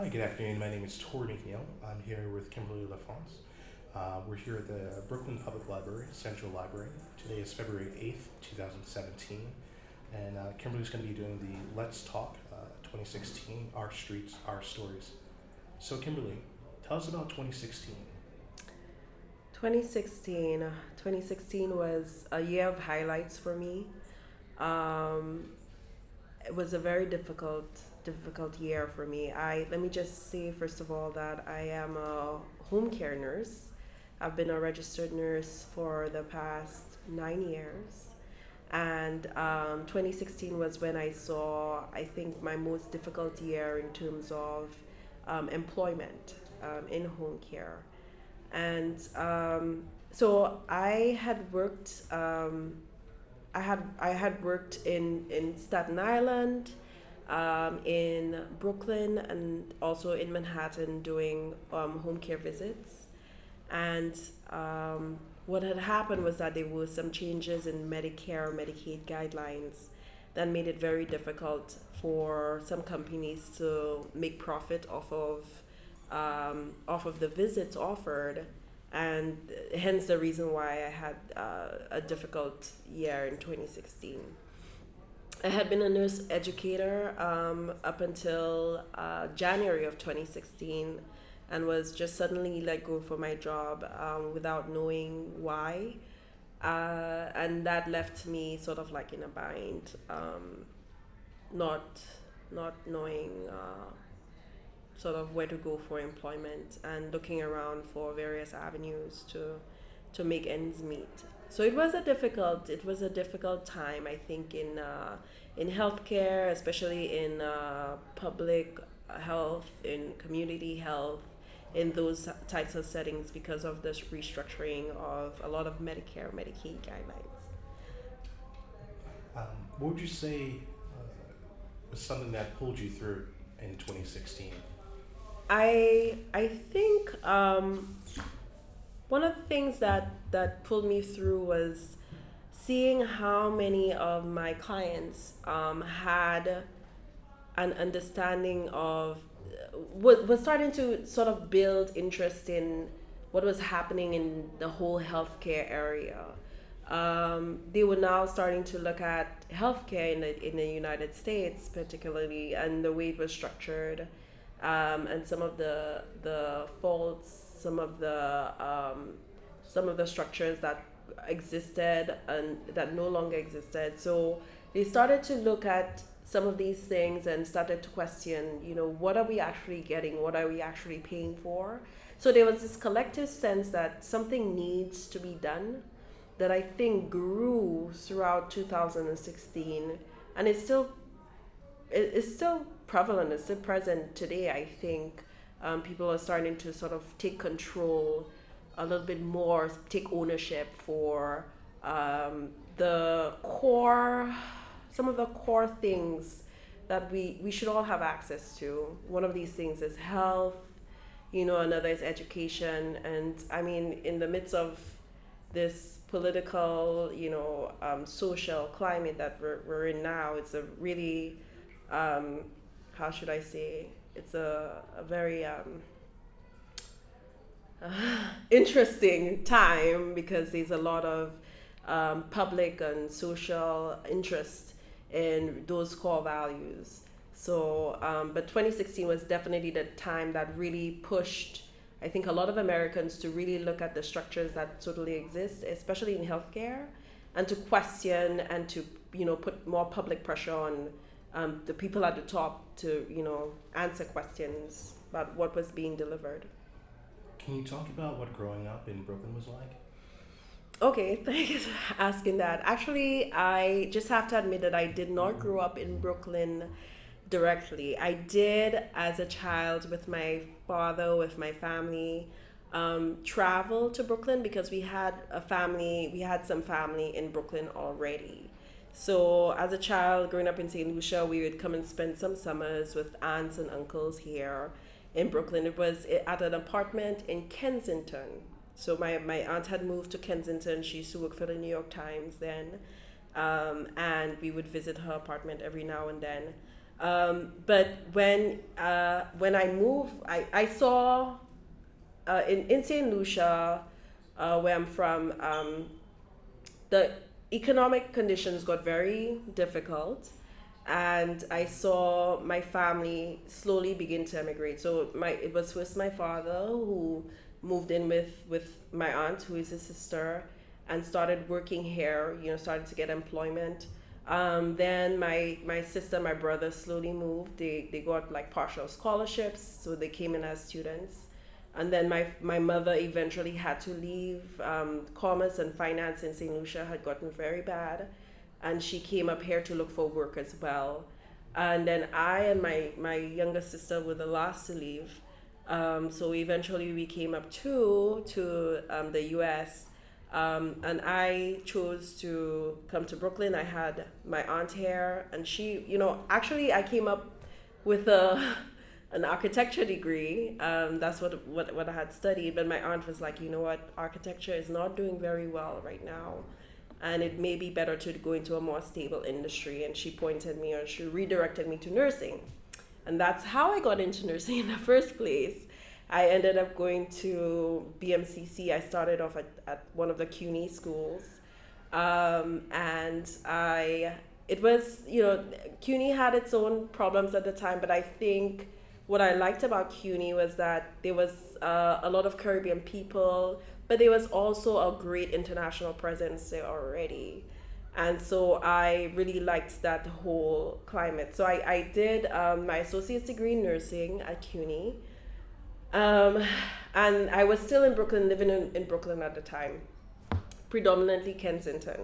Hi, good afternoon. My name is Tori McNeil. I'm here with Kimberly LaFonce. Uh, we're here at the Brooklyn Public Library, Central Library. Today is February 8th, 2017. And uh, Kimberly's going to be doing the Let's Talk uh, 2016 Our Streets, Our Stories. So, Kimberly, tell us about 2016. 2016 uh, 2016 was a year of highlights for me um, it was a very difficult difficult year for me. I let me just say first of all that i am a home care nurse. I've been a registered nurse for the past nine years. And um, 2016 was when i saw i think my most difficult year in terms of um, employment um, in home care. And um, so I had worked. Um, I had I had worked in in Staten Island, um, in Brooklyn, and also in Manhattan doing um, home care visits, and um, what had happened was that there were some changes in Medicare Medicaid guidelines that made it very difficult for some companies to make profit off of um, off of the visits offered, and hence the reason why I had uh, a difficult year in 2016. I had been a nurse educator um, up until uh, January of 2016 and was just suddenly let go for my job um, without knowing why. Uh, and that left me sort of like in a bind, um, not not knowing uh, sort of where to go for employment and looking around for various avenues to to make ends meet. So it was a difficult it was a difficult time I think in uh, in healthcare, especially in uh, public health, in community health, in those types of settings because of this restructuring of a lot of Medicare Medicaid guidelines. Um, what would you say uh, was something that pulled you through in 2016? I I think um, one of the things that that pulled me through was seeing how many of my clients um, had an understanding of was, was starting to sort of build interest in what was happening in the whole healthcare area. Um, they were now starting to look at healthcare in the, in the United States, particularly, and the way it was structured um, and some of the the faults, some of the um, some of the structures that existed and that no longer existed. So they started to look at some of these things and started to question, you know, what are we actually getting? What are we actually paying for? So there was this collective sense that something needs to be done that I think grew throughout 2016 and it's still it's still prevalent, it's still present today. I think um, people are starting to sort of take control a little bit more, take ownership for um, the core, some of the core things that we, we should all have access to. One of these things is health, you know, another is education. And I mean, in the midst of this political, you know, um, social climate that we're, we're in now, it's a really um, how should I say? It's a, a very um, uh, interesting time because there's a lot of um, public and social interest in those core values. So, um, but 2016 was definitely the time that really pushed, I think, a lot of Americans to really look at the structures that totally exist, especially in healthcare, and to question and to, you know, put more public pressure on um, the people at the top to you know answer questions about what was being delivered. Can you talk about what growing up in Brooklyn was like? Okay, thank you for asking that. Actually, I just have to admit that I did not grow up in Brooklyn directly. I did, as a child, with my father, with my family, um, travel to Brooklyn because we had a family, we had some family in Brooklyn already. So as a child growing up in St. Lucia, we would come and spend some summers with aunts and uncles here in Brooklyn. It was at an apartment in Kensington. So my, my aunt had moved to Kensington. She used to work for the New York Times then. Um, and we would visit her apartment every now and then. Um, but when uh, when I moved, I, I saw uh, in, in St. Lucia, uh, where I'm from, um, the economic conditions got very difficult. And I saw my family slowly begin to emigrate. So my it was first my father who moved in with, with my aunt, who is his sister, and started working here, you know, started to get employment. Um, then my my sister, my brother slowly moved. They they got like partial scholarships, so they came in as students. And then my my mother eventually had to leave. Um, commerce and finance in St. Lucia had gotten very bad, and she came up here to look for work as well. And then I and my my younger sister were the last to leave. Um, so eventually we came up too to um, the U.S. Um, and I chose to come to Brooklyn. I had my aunt here, and she, you know, actually I came up with a an architecture degree. Um, that's what, what what I had studied. But my aunt was like, you know what, architecture is not doing very well right now, and it may be better to go into a more stable industry. And she pointed me, or she redirected me to nursing, and that's how I got into nursing in the first place. I ended up going to BMCC. I started off at, at one of the CUNY schools. Um, and I, it was, you know, CUNY had its own problems at the time, but I think what I liked about CUNY was that there was uh, a lot of Caribbean people, but there was also a great international presence there already. And so I really liked that whole climate. So I, I did um, my associate's degree in nursing at CUNY. Um, and I was still in Brooklyn, living in, in Brooklyn at the time, predominantly Kensington.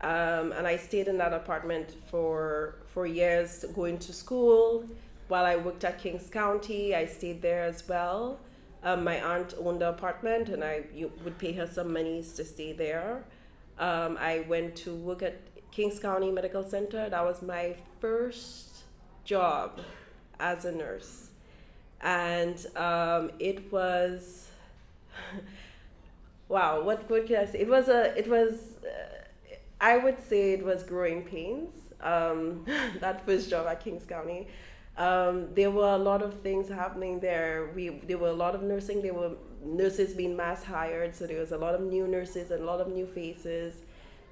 Um, and I stayed in that apartment for for years, going to school. While I worked at Kings County, I stayed there as well. Um, my aunt owned the apartment, and I would pay her some monies to stay there. Um, I went to work at Kings County Medical Center. That was my first job as a nurse and um, it was wow what what can i say it was a it was uh, i would say it was growing pains um, that first job at kings county um, there were a lot of things happening there. We there were a lot of nursing. There were nurses being mass hired. So there was a lot of new nurses and a lot of new faces.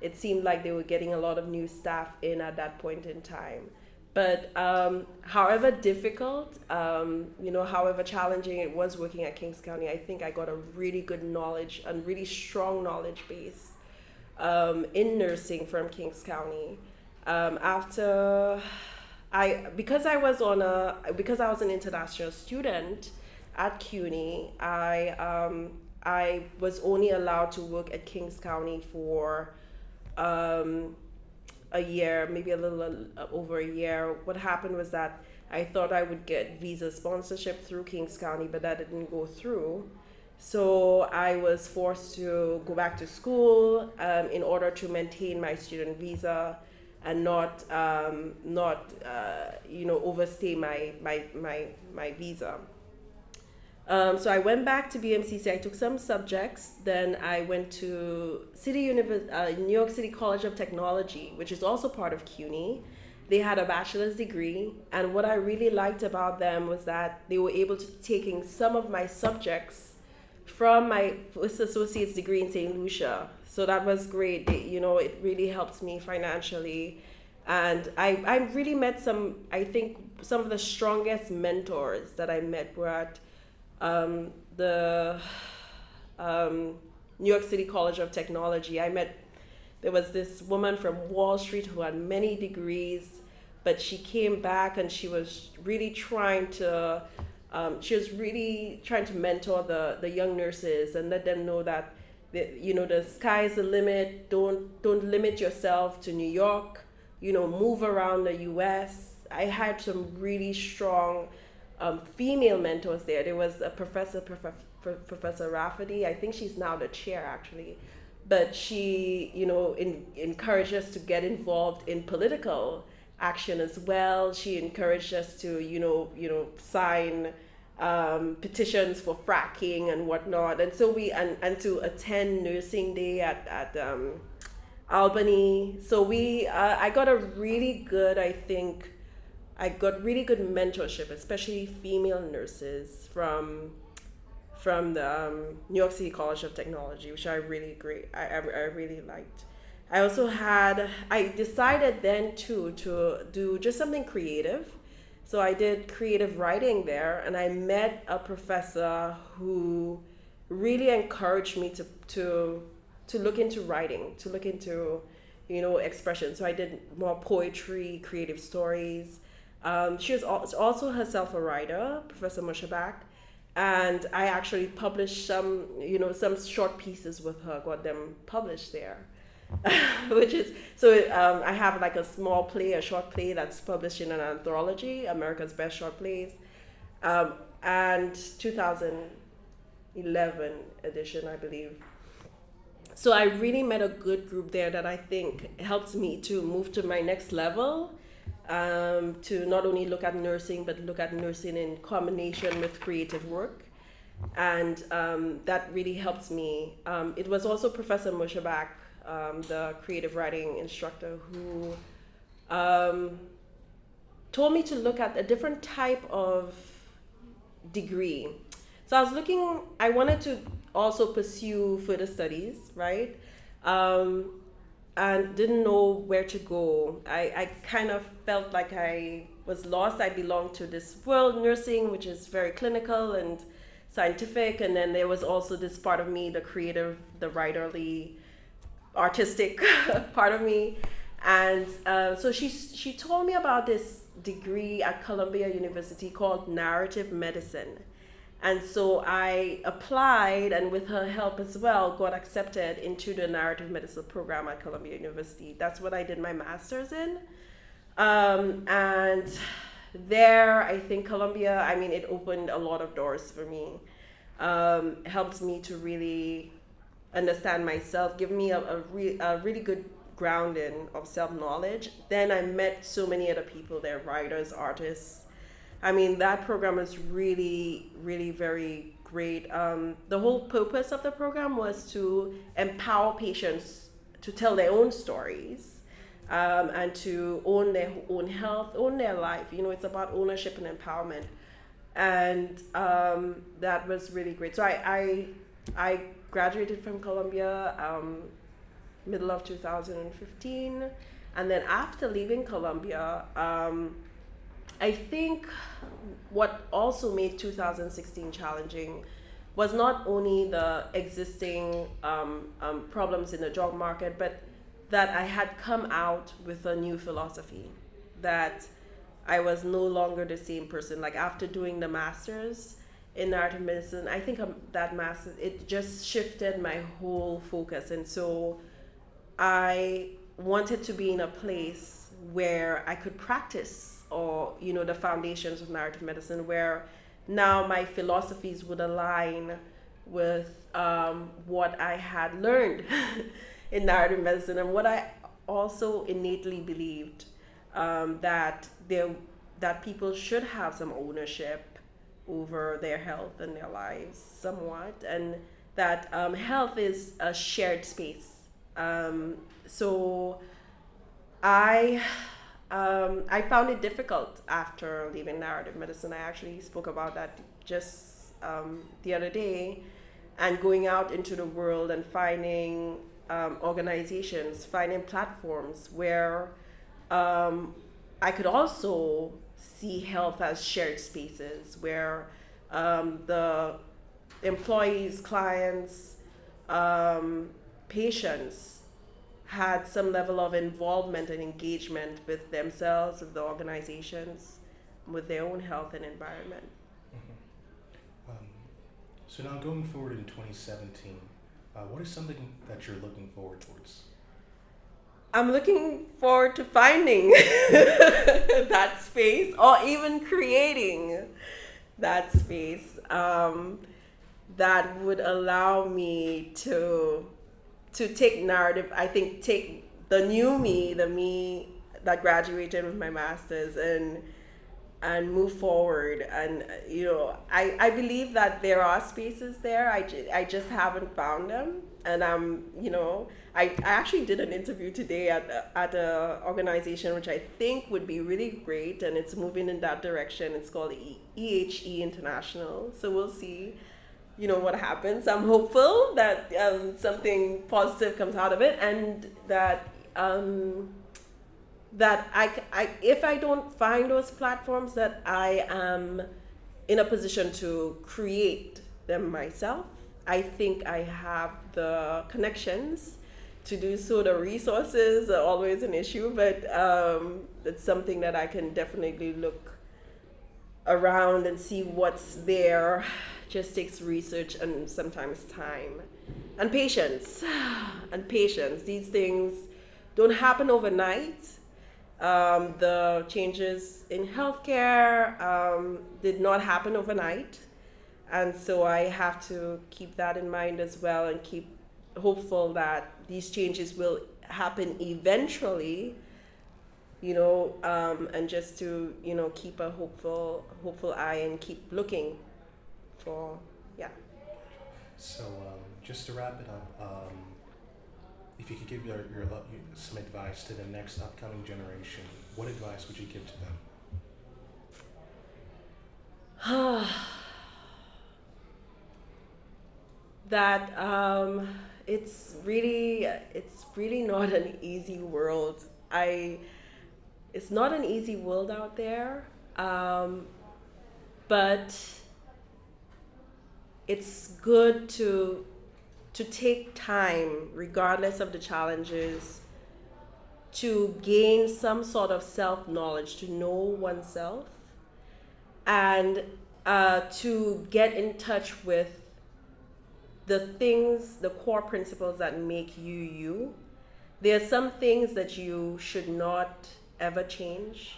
It seemed like they were getting a lot of new staff in at that point in time. But um, however difficult, um, you know, however challenging it was working at Kings County, I think I got a really good knowledge and really strong knowledge base um, in nursing from Kings County. Um, after I, because I was on a, because I was an international student at CUNY, I, um, I was only allowed to work at Kings County for um, a year, maybe a little uh, over a year. What happened was that I thought I would get visa sponsorship through Kings County, but that didn't go through. So I was forced to go back to school um, in order to maintain my student visa and not um, not uh, you know overstay my my my my visa. Um, so I went back to BMCC. I took some subjects. Then I went to City Univers- uh, New York City College of Technology, which is also part of CUNY. They had a bachelor's degree, and what I really liked about them was that they were able to taking some of my subjects from my associate's degree in St. Lucia. So that was great. You know, it really helped me financially, and I I really met some. I think some of the strongest mentors that I met were at um, the um, New York City College of Technology. I met, there was this woman from Wall Street who had many degrees, but she came back and she was really trying to, um, she was really trying to mentor the, the young nurses and let them know that, you know, the sky's the limit. Don't, don't limit yourself to New York. You know, move around the U.S. I had some really strong um, female mentors there. There was a professor, Prof- Professor Rafferty. I think she's now the chair actually, but she, you know, in, encouraged us to get involved in political action as well. She encouraged us to, you know, you know, sign um, petitions for fracking and whatnot. And so we and, and to attend nursing day at at um, Albany. So we, uh, I got a really good, I think I got really good mentorship, especially female nurses from from the um, New York City College of Technology, which I really great. I, I, I really liked. I also had. I decided then too to do just something creative. So I did creative writing there, and I met a professor who really encouraged me to to to look into writing, to look into you know expression. So I did more poetry, creative stories. Um, she was also herself a writer, Professor Mushabak, and I actually published some you know some short pieces with her, got them published there. which is so um, I have like a small play, a short play that's published in an anthology, America's Best Short Plays, um, and 2011 edition, I believe so I really met a good group there that I think helps me to move to my next level. Um, to not only look at nursing, but look at nursing in combination with creative work. And um, that really helped me. Um, it was also Professor Mushabak, um, the creative writing instructor, who um, told me to look at a different type of degree. So I was looking, I wanted to also pursue further studies, right? Um, and didn't know where to go. I, I kind of felt like I was lost. I belonged to this world, nursing, which is very clinical and scientific. And then there was also this part of me, the creative, the writerly, artistic part of me. And uh, so she, she told me about this degree at Columbia University called narrative medicine. And so I applied, and with her help as well, got accepted into the narrative medicine program at Columbia University. That's what I did my master's in. Um, and there, I think Columbia, I mean, it opened a lot of doors for me. Um, helped me to really understand myself, give me a, a, re- a really good grounding of self knowledge. Then I met so many other people there writers, artists, I mean, that program is really, really very great. Um, the whole purpose of the program was to empower patients to tell their own stories um, and to own their own health, own their life. You know, it's about ownership and empowerment. And um, that was really great. So I, I, I graduated from Columbia um, middle of 2015. And then after leaving Columbia, um, I think what also made 2016 challenging was not only the existing um, um, problems in the job market, but that I had come out with a new philosophy that I was no longer the same person. Like after doing the masters in narrative medicine, I think um, that master it just shifted my whole focus, and so I wanted to be in a place where I could practice or you know the foundations of narrative medicine where now my philosophies would align with um, what I had learned in narrative medicine and what I also innately believed um, that there that people should have some ownership over their health and their lives somewhat and that um, health is a shared space um, so I um, I found it difficult after leaving narrative medicine. I actually spoke about that just um, the other day, and going out into the world and finding um, organizations, finding platforms where um, I could also see health as shared spaces where um, the employees, clients, um, patients had some level of involvement and engagement with themselves, with the organizations, with their own health and environment. Mm-hmm. Um, so now going forward in 2017, uh, what is something that you're looking forward towards? I'm looking forward to finding that space or even creating that space um, that would allow me to to take narrative i think take the new me the me that graduated with my masters and and move forward. And you know i i believe that there are spaces there. I, ju- I just haven't found them and I'm, you know, I, I actually did an interview today at at a organization which I think would be really great, and it's moving in that direction. It's called EHE International. So we'll see, you know, what happens. I'm hopeful that um, something positive comes out of it, and that um, that I, I if I don't find those platforms, that I am in a position to create them myself. I think I have the connections to do so. The resources are always an issue, but um, it's something that I can definitely look around and see what's there. Just takes research and sometimes time and patience. And patience. These things don't happen overnight. Um, the changes in healthcare um, did not happen overnight. And so I have to keep that in mind as well and keep hopeful that these changes will happen eventually you know um, and just to you know keep a hopeful hopeful eye and keep looking for yeah so um, just to wrap it up um, if you could give your, your some advice to the next upcoming generation what advice would you give to them that um, it's really it's really not an easy world. I it's not an easy world out there, um, but it's good to to take time, regardless of the challenges, to gain some sort of self knowledge, to know oneself, and uh, to get in touch with the things, the core principles that make you you. There are some things that you should not ever change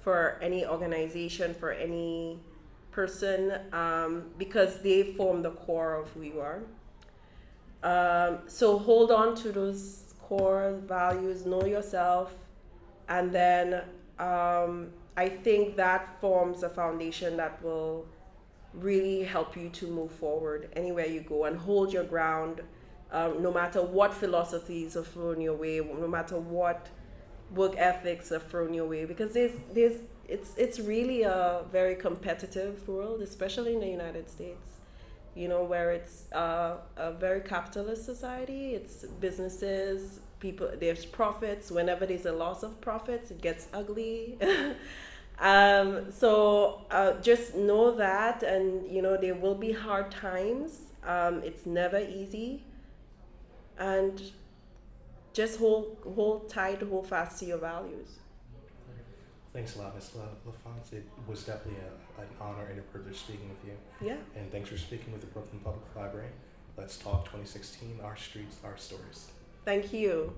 for any organization, for any person, um, because they form the core of who you are. Um, so hold on to those core values, know yourself, and then um, I think that forms a foundation that will really help you to move forward anywhere you go and hold your ground um, no matter what philosophies are thrown your way no matter what work ethics are thrown your way because there's there's it's it's really a very competitive world especially in the united states you know where it's uh, a very capitalist society. It's businesses people there's profits. Whenever there's a loss of profits it gets ugly Um, so uh, just know that, and you know there will be hard times. Um, it's never easy, and just hold hold tight, hold fast to your values. Thanks a lot, Ms. LaFonce. It was definitely a, an honor and a privilege speaking with you. Yeah. And thanks for speaking with the Brooklyn Public Library. Let's Talk 2016, Our Streets, Our Stories. Thank you.